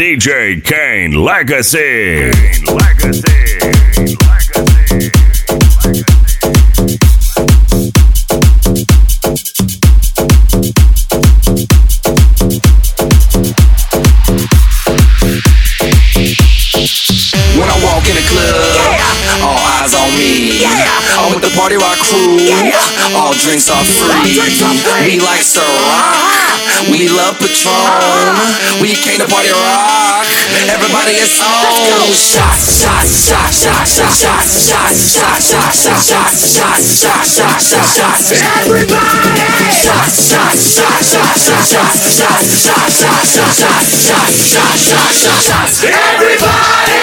DJ Kaine Legacy. Kaine Legacy. Party rock crew. All drinks are free. We like to rock. We love Patron. We came to party rock. Everybody is on. Shots, shots, shots, shots, shots, shots, shots, shots, shots, shots, shots, shots, shots, shots, shots. Everybody. Shots, shots, shots, shots, shots, shots, shots, shots, shots, shots, shots, shots, shots, shots, shots, shots. Everybody.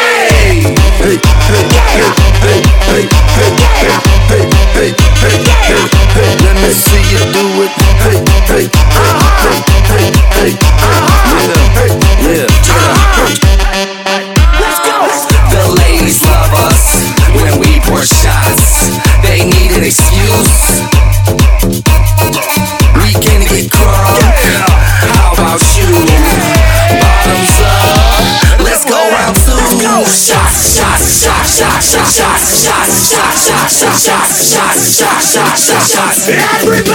Shots, shots, shots, shots, shots, shots. Everybody.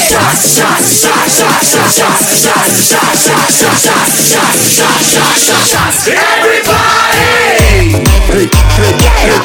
Shots, shots, shots, shots, shots, shots, shots, shots, shots, shots, shots, shots, shots. Everybody. Hey, hey, hey,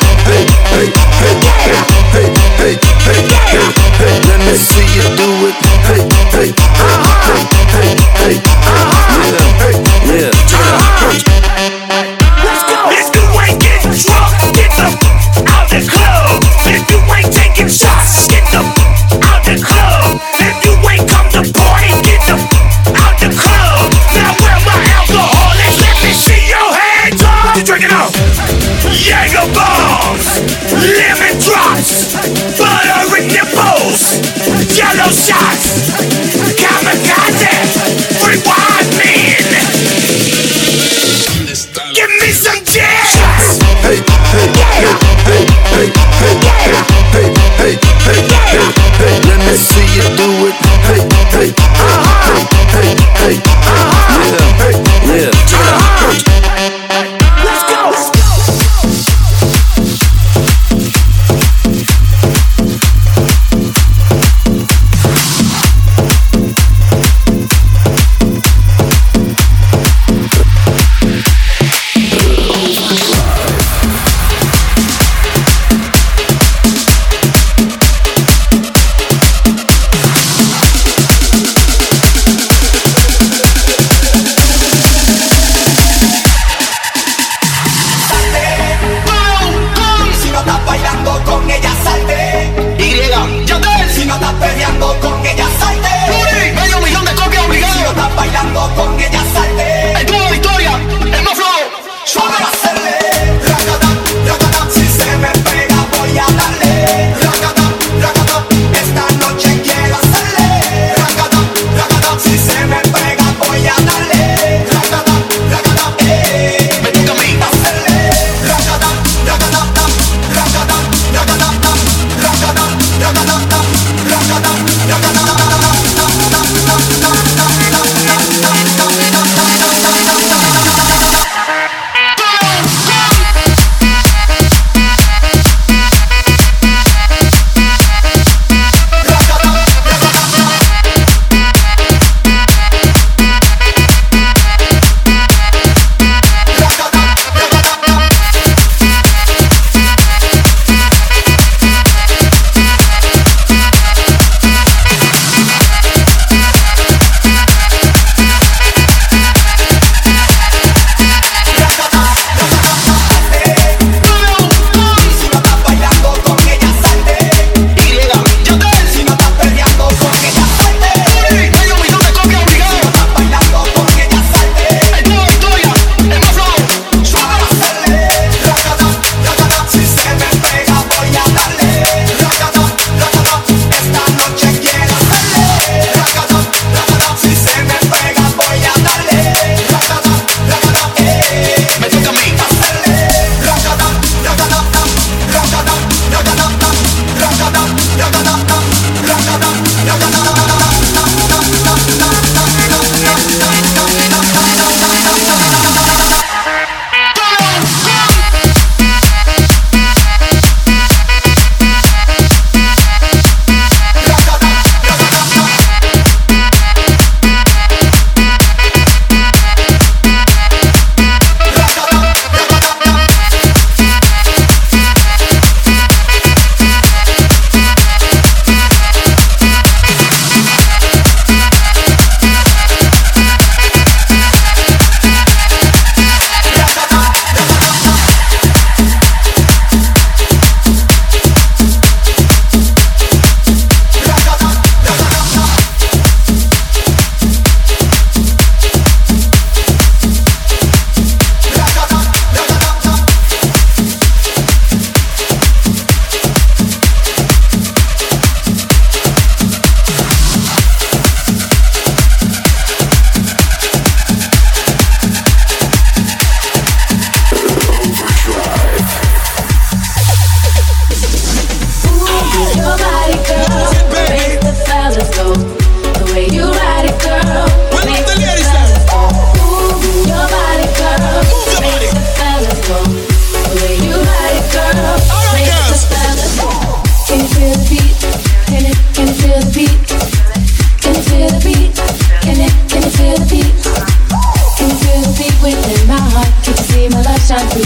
Can you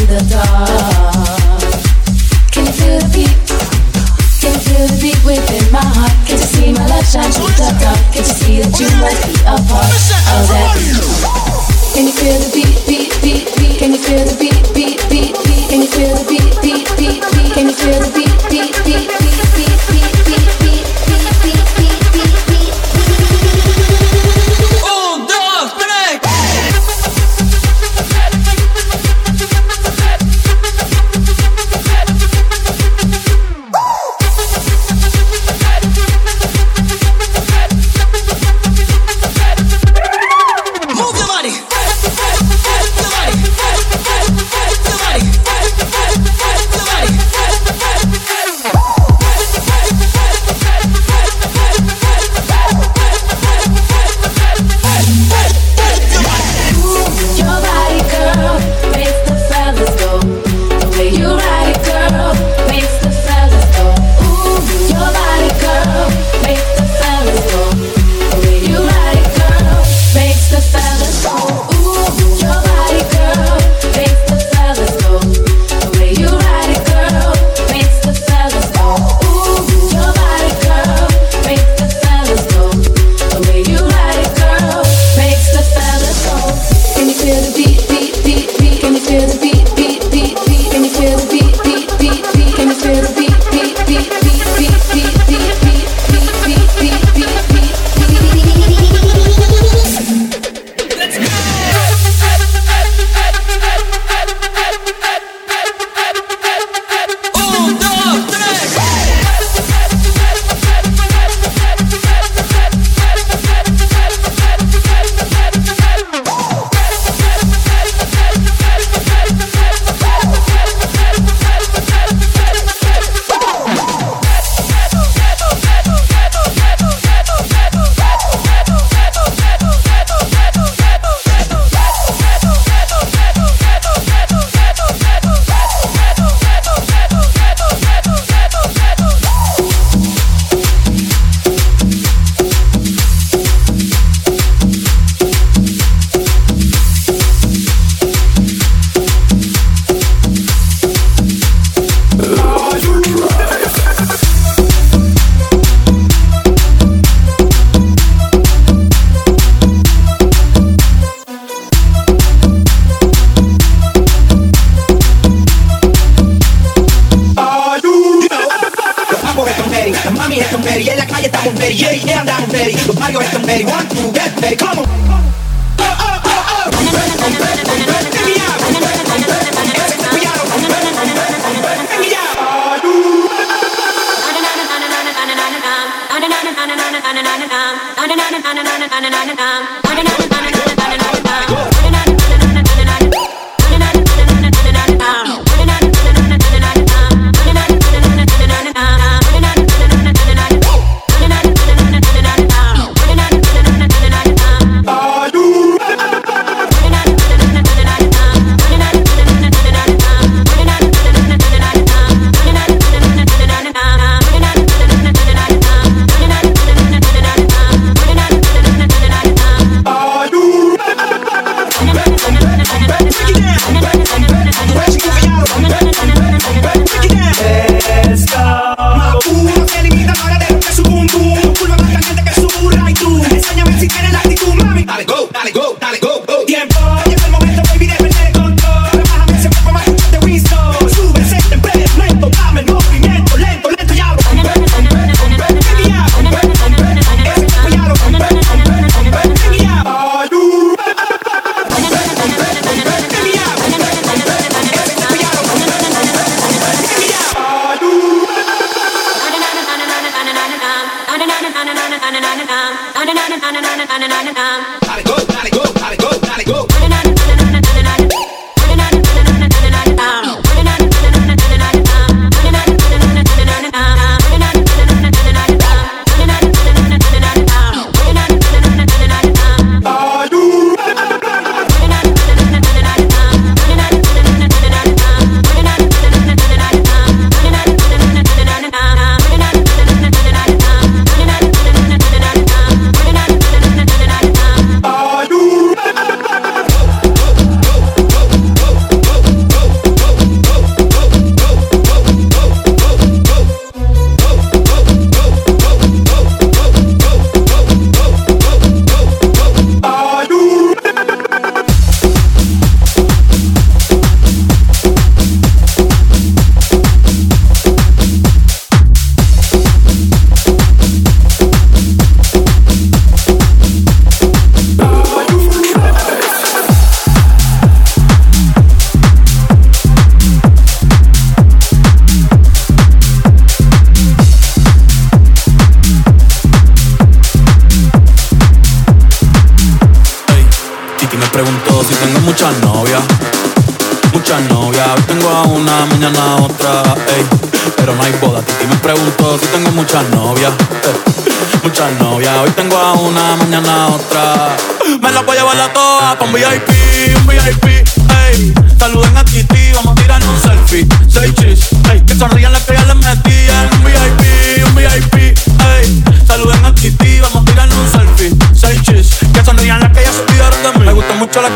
feel the beat? Can you feel the beat within my heart? Can you see my love shine through the dark? Can you see that you must be a part of that? Can you feel the beat, beat, beat? Can you feel the beat, beat, beat? Can you feel the beat, beat, beat, beat? Can you feel the beat, beat, beat, beat, Barrios están ready, one, two, get ready, come on. Oh, oh, oh, oh. Let me out. Ese es cuidado. Let me out. Uno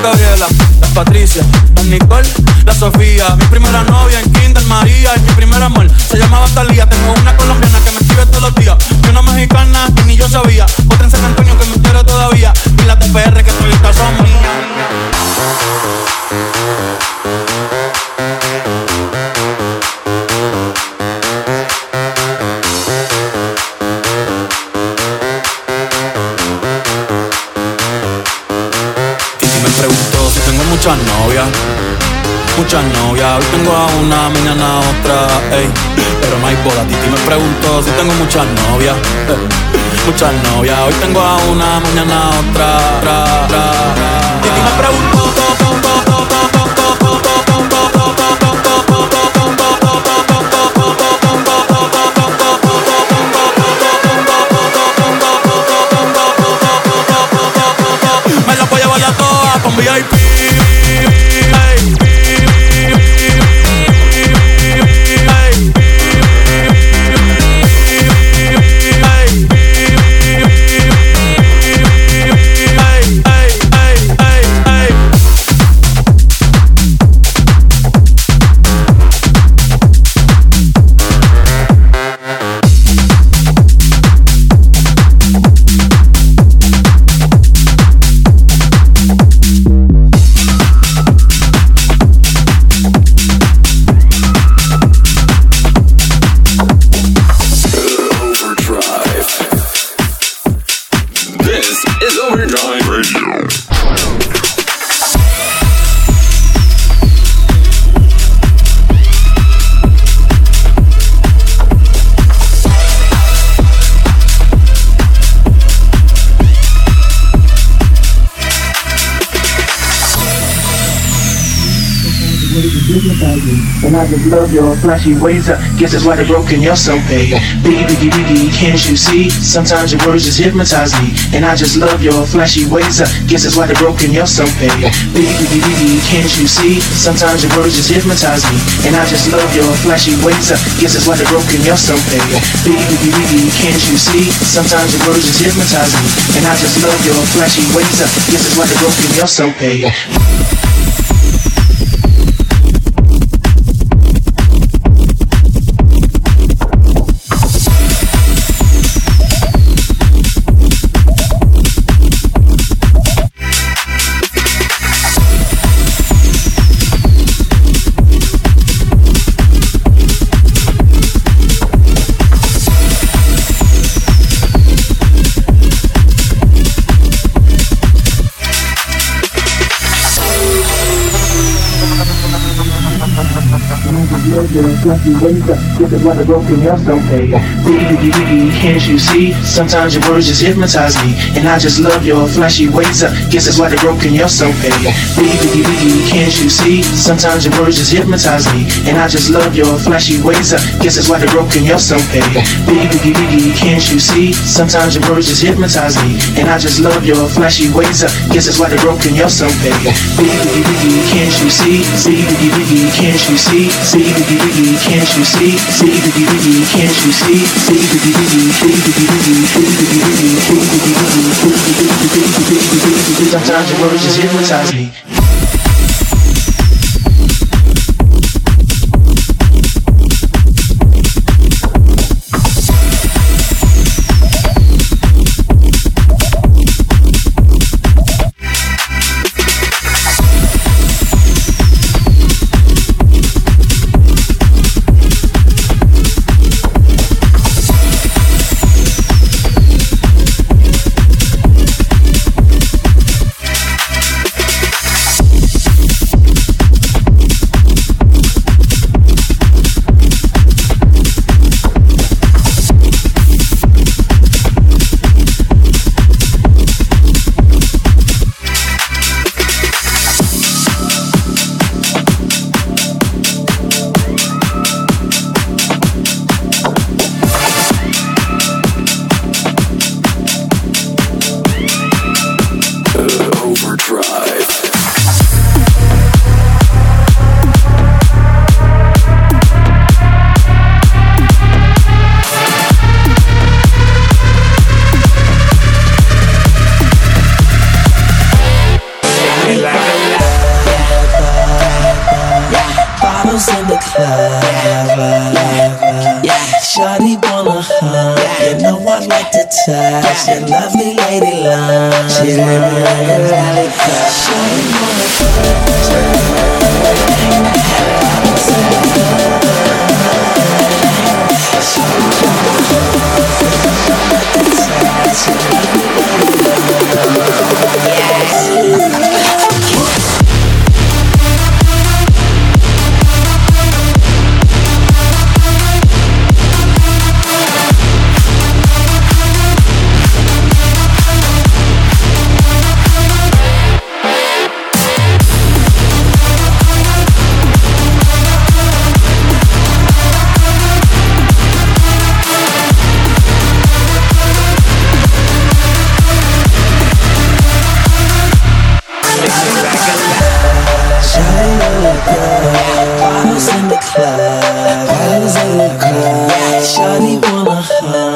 Gabriela, las Patricia, las Nicole, la Sofía. Mi primera novia en Kinder María y mi primer amor se llamaba Talía. Tengo una colombiana que me escribe todos los días. Y una mexicana y ni yo sabía. Tengo a una, mañana a otra, ey. Pero no hay boda. Titi me preguntó si tengo muchas novias. eh. Muchas novias, hoy tengo a una, mañana a otra. tra, tra, tra. Me la voy a llevar a todas con VIP. Just love your flashy ways. I guess that's why they're broken. You're so big. Biggie, biggie, biggie, can't you see? Sometimes your words just hypnotize me. And I just love your flashy ways. I guess that's why they're broken. You're so big. Biggie, biggie, biggie, can't you see? Sometimes your words just hypnotize me. And I just love your flashy ways. I guess that's why they're broken. You're so big. Biggie, biggie, biggie, can't you see? Sometimes your words just hypnotize me. And I just love your flashy ways. I guess that's why they're broken. You're so biggie, biggie, can't you see? Sometimes your words just hypnotize me. And I just love your flashy ways up. Guess that's why the broken you're so biggie, biggie, can't you see? Sometimes your words just hypnotize me. And I just love your flashy ways up. Guess that's why the broken you're so biggie, biggie, can't you see? Sometimes your words just hypnotize me. And I just love your flashy ways up. Guess that's why the broken you're so paid. Biggie, biggie, biggie, can't you see? See, biggie, biggie, can't you see? Can't you see? See, can't you see? Me. Me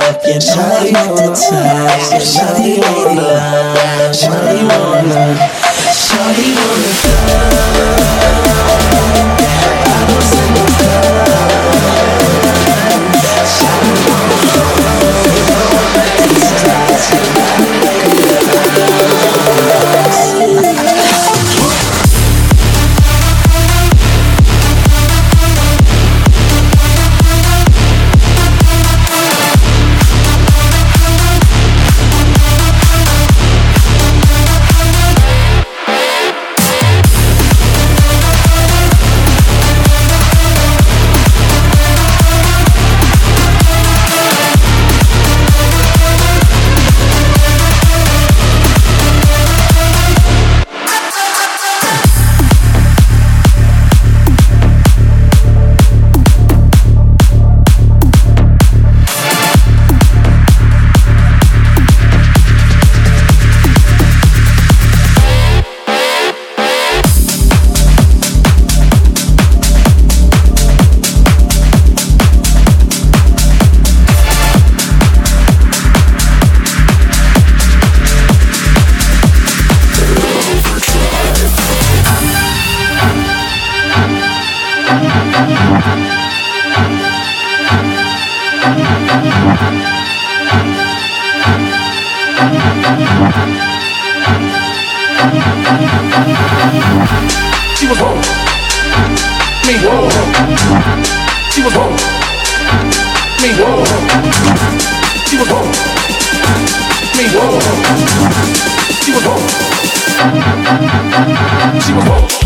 You're not the only You're the only You're the the only She was wrong. Me. Whoa. She was wrong. Me. Whoa. She was wrong. Me. Whoa. She was wrong. She was wrong.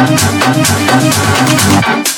Thank you.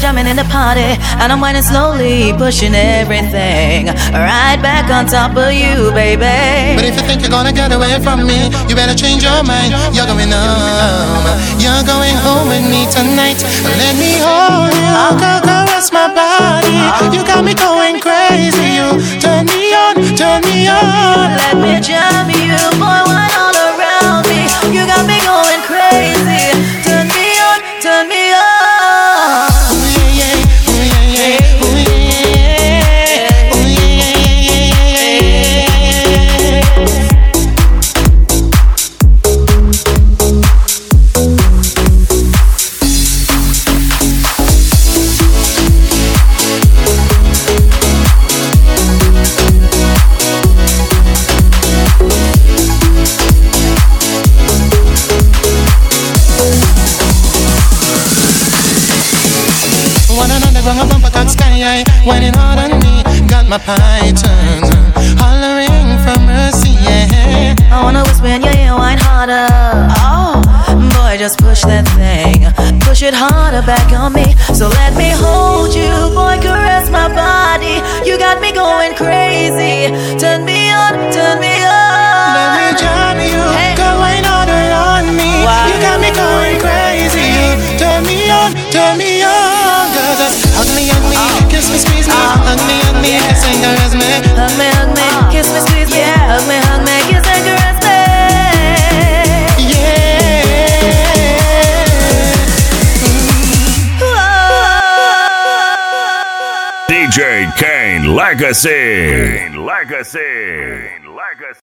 Jamming in the party, and I'm whining slowly, pushing everything right back on top of you, baby. But if you think you're gonna get away from me, you better change your mind. You're going home. You're going home with me tonight. Let me hold you. Girl, caress my body. You got me going crazy. You turn me on, turn me on. Let me jam you, harder. Oh, boy, just push that thing. Push it harder back on me. So let me hold you, boy, caress my body. You got me going crazy. Turn me on, turn me on. Let me jam you, Hey. go wine harder on me. Why? You got me going crazy. Turn me on, turn me on. Girl, just hug me, hug me, uh. kiss me, squeeze me, uh. hug me, hug me, kiss and caress me. Hug me, hug me, uh. kiss me, squeeze me. Legacy. Kaine Legacy. Kaine Legacy.